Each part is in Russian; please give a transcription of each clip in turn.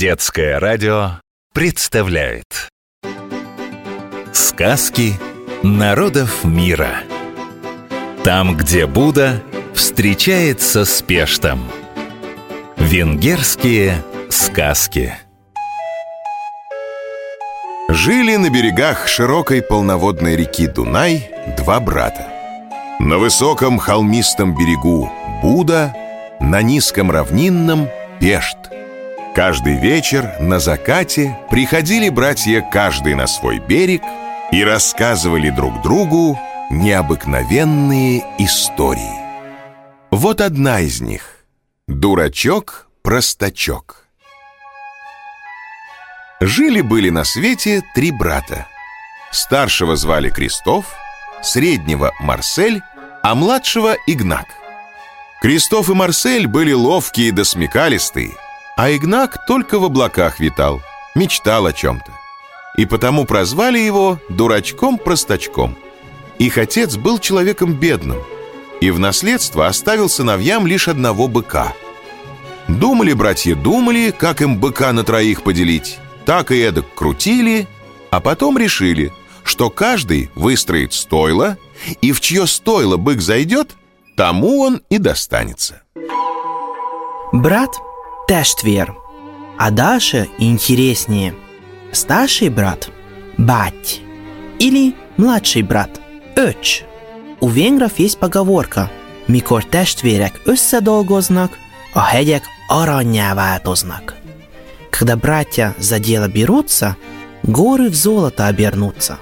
Детское радио представляет Сказки народов мира Там, где Будда встречается с Пештом Венгерские сказки Жили на берегах широкой полноводной реки Дунай два брата. На высоком холмистом берегу Буда, на низком равнинном Пешт. Каждый вечер на закате приходили братья каждый на свой берег и рассказывали друг другу необыкновенные истории. Вот одна из них – «Дурачок-простачок». Жили-были на свете три брата. Старшего звали Крестов, среднего – Марсель, а младшего – Игнак. Крестов и Марсель были ловкие да смекалистые, а Игнак только в облаках витал, мечтал о чем-то. И потому прозвали его дурачком-простачком. Их отец был человеком бедным и в наследство оставил сыновьям лишь одного быка. Думали братья, думали, как им быка на троих поделить – так и эдак крутили, а потом решили, что каждый выстроит стойло, и в чье стойло бык зайдет, тому он и достанется. Брат – тештвер, а Даша интереснее. Старший брат – бать или младший брат – öcs. У венгров есть поговорка «Mikor testvérek összedolgoznak, a hegyek aranyá változnak». Когда братья за дело берутся, горы в золото обернутся.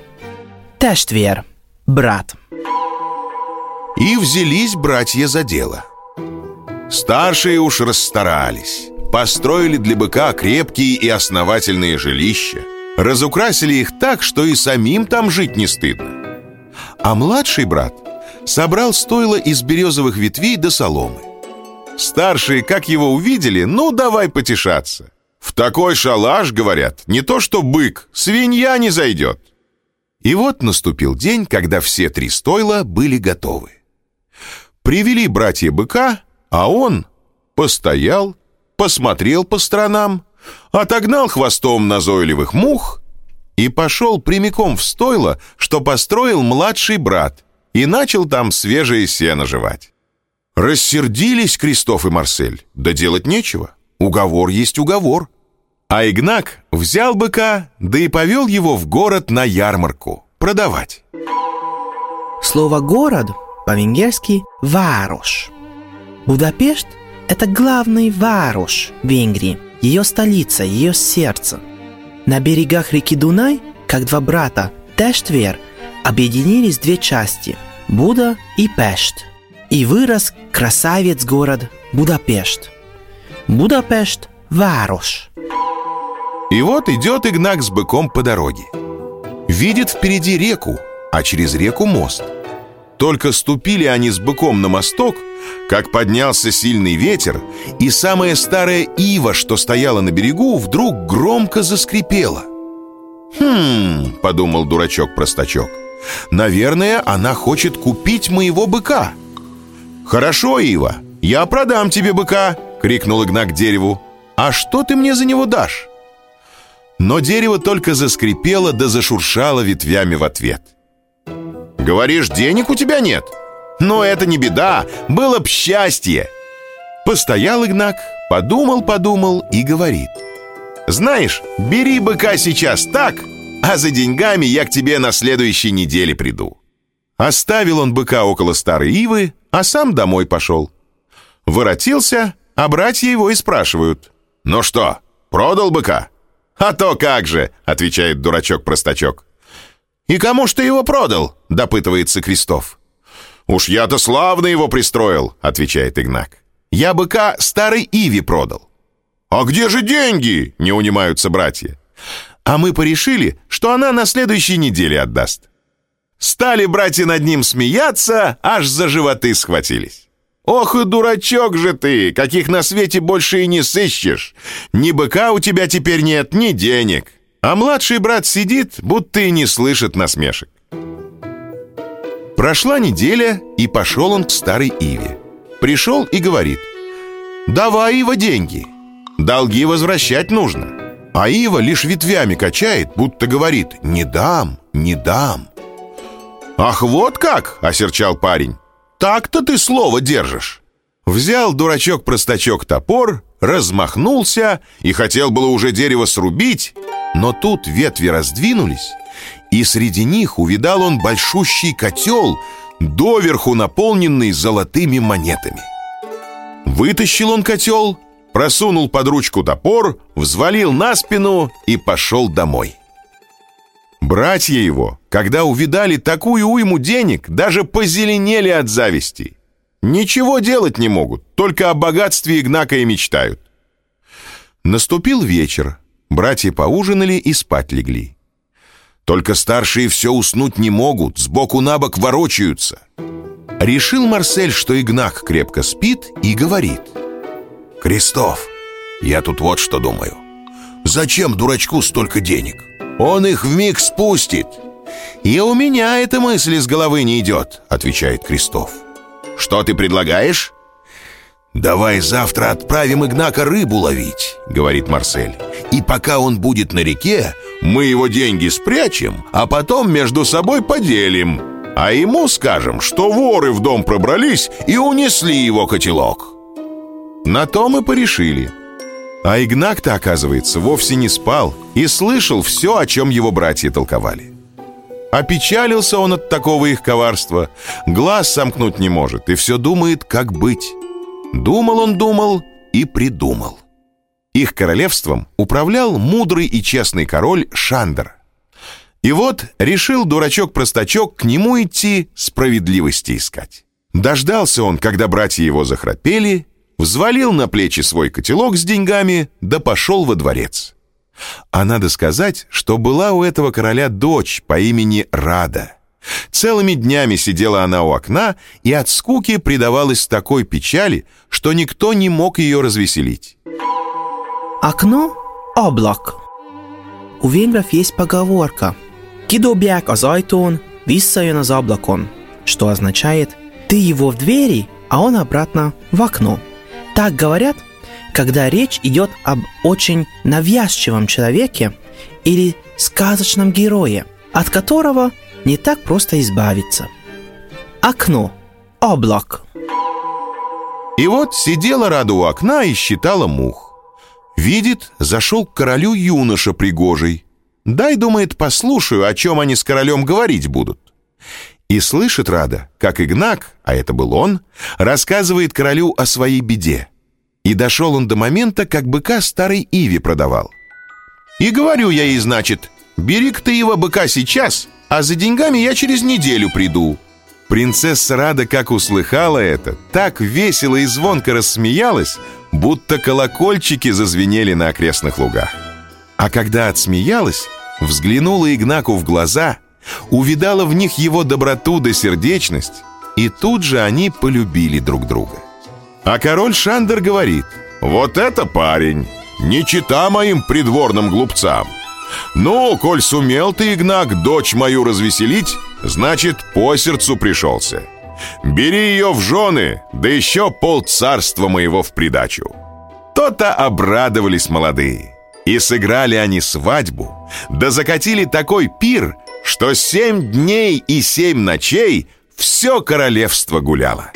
Тештвер, брат. И взялись братья за дело. Старшие уж расстарались. Построили для быка крепкие и основательные жилища. Разукрасили их так, что и самим там жить не стыдно. А младший брат собрал стойло из березовых ветвей до соломы. Старшие, как его увидели, ну давай потешаться – в такой шалаш, говорят, не то что бык, свинья не зайдет. И вот наступил день, когда все три стойла были готовы. Привели братья быка, а он постоял, посмотрел по сторонам, отогнал хвостом назойливых мух и пошел прямиком в стойло, что построил младший брат, и начал там свежее сено жевать. Рассердились Кристоф и Марсель, да делать нечего. Уговор есть уговор. А Игнак взял быка, да и повел его в город на ярмарку продавать. Слово «город» по-венгерски «варош». Будапешт – это главный варош Венгрии, ее столица, ее сердце. На берегах реки Дунай, как два брата, Тештвер, объединились две части – Буда и Пешт. И вырос красавец-город Будапешт – Будапешт – Варош. И вот идет Игнак с быком по дороге. Видит впереди реку, а через реку мост. Только ступили они с быком на мосток, как поднялся сильный ветер, и самая старая ива, что стояла на берегу, вдруг громко заскрипела. «Хм», — подумал дурачок-простачок, «наверное, она хочет купить моего быка». «Хорошо, Ива, я продам тебе быка», — крикнул Игнак дереву. «А что ты мне за него дашь?» Но дерево только заскрипело да зашуршало ветвями в ответ. «Говоришь, денег у тебя нет?» «Но это не беда, было б счастье!» Постоял Игнак, подумал-подумал и говорит. «Знаешь, бери быка сейчас так, а за деньгами я к тебе на следующей неделе приду». Оставил он быка около старой ивы, а сам домой пошел. Воротился, а братья его и спрашивают. «Ну что, продал быка?» «А то как же!» — отвечает дурачок-простачок. «И кому ж ты его продал?» — допытывается Крестов. «Уж я-то славно его пристроил», — отвечает Игнак. «Я быка старой Иви продал». «А где же деньги?» — не унимаются братья. «А мы порешили, что она на следующей неделе отдаст». Стали братья над ним смеяться, аж за животы схватились. «Ох и дурачок же ты, каких на свете больше и не сыщешь! Ни быка у тебя теперь нет, ни денег!» А младший брат сидит, будто и не слышит насмешек. Прошла неделя, и пошел он к старой Иве. Пришел и говорит, «Давай, Ива, деньги!» Долги возвращать нужно. А ива лишь ветвями качает, будто говорит «Не дам, не дам». «Ах, вот как!» — осерчал парень. «Так-то ты слово держишь!» Взял дурачок-простачок топор, размахнулся и хотел было уже дерево срубить, но тут ветви раздвинулись, и среди них увидал он большущий котел, доверху наполненный золотыми монетами. Вытащил он котел, просунул под ручку топор, взвалил на спину и пошел домой. Братья его, когда увидали такую уйму денег, даже позеленели от зависти. Ничего делать не могут, только о богатстве Игнака и мечтают. Наступил вечер, братья поужинали и спать легли. Только старшие все уснуть не могут, сбоку на бок ворочаются. Решил Марсель, что Игнак крепко спит, и говорит. «Крестов, я тут вот что думаю. Зачем дурачку столько денег? Он их в миг спустит». «И у меня эта мысль из головы не идет», — отвечает Крестов. «Что ты предлагаешь?» «Давай завтра отправим Игнака рыбу ловить», — говорит Марсель. «И пока он будет на реке, мы его деньги спрячем, а потом между собой поделим. А ему скажем, что воры в дом пробрались и унесли его котелок». На то мы порешили. А Игнак-то, оказывается, вовсе не спал и слышал все, о чем его братья толковали. Опечалился он от такого их коварства, глаз сомкнуть не может и все думает, как быть. Думал он, думал и придумал. Их королевством управлял мудрый и честный король Шандер. И вот решил дурачок-простачок к нему идти справедливости искать. Дождался он, когда братья его захрапели, взвалил на плечи свой котелок с деньгами, да пошел во дворец. А надо сказать, что была у этого короля дочь по имени Рада. Целыми днями сидела она у окна и от скуки предавалась такой печали, что никто не мог ее развеселить. Окно – облак. У венгров есть поговорка «Кидобják az ajtón, visszajön az ablakon», что означает «ты его в двери, а он обратно в окно». Так говорят, когда речь идет об очень навязчивом человеке или сказочном герое, от которого не так просто избавиться. Окно. Облак. И вот сидела Рада у окна и считала мух. Видит, зашел к королю юноша пригожий. Дай, думает, послушаю, о чем они с королем говорить будут. И слышит Рада, как Игнак, а это был он, рассказывает королю о своей беде. И дошел он до момента, как быка старой Иви продавал. И говорю я ей, значит, бери-ка ты его быка сейчас, а за деньгами я через неделю приду. Принцесса Рада, как услыхала это, так весело и звонко рассмеялась, будто колокольчики зазвенели на окрестных лугах. А когда отсмеялась, взглянула Игнаку в глаза, увидала в них его доброту да сердечность, и тут же они полюбили друг друга. А король Шандер говорит, «Вот это парень! Не чита моим придворным глупцам! Ну, коль сумел ты, Игнак, дочь мою развеселить, значит, по сердцу пришелся. Бери ее в жены, да еще пол царства моего в придачу». То-то обрадовались молодые. И сыграли они свадьбу, да закатили такой пир, что семь дней и семь ночей все королевство гуляло.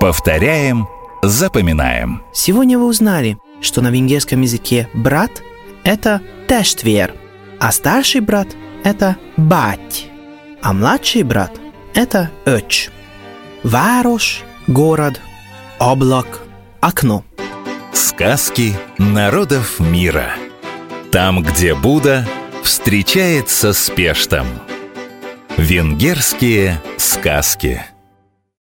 Повторяем, запоминаем. Сегодня вы узнали, что на венгерском языке брат – это тештвер, а старший брат – это бать, а младший брат – это öcs. Város – город, облак – окно. Сказки народов мира. Там, где Будда встречается с Пештом. Венгерские сказки.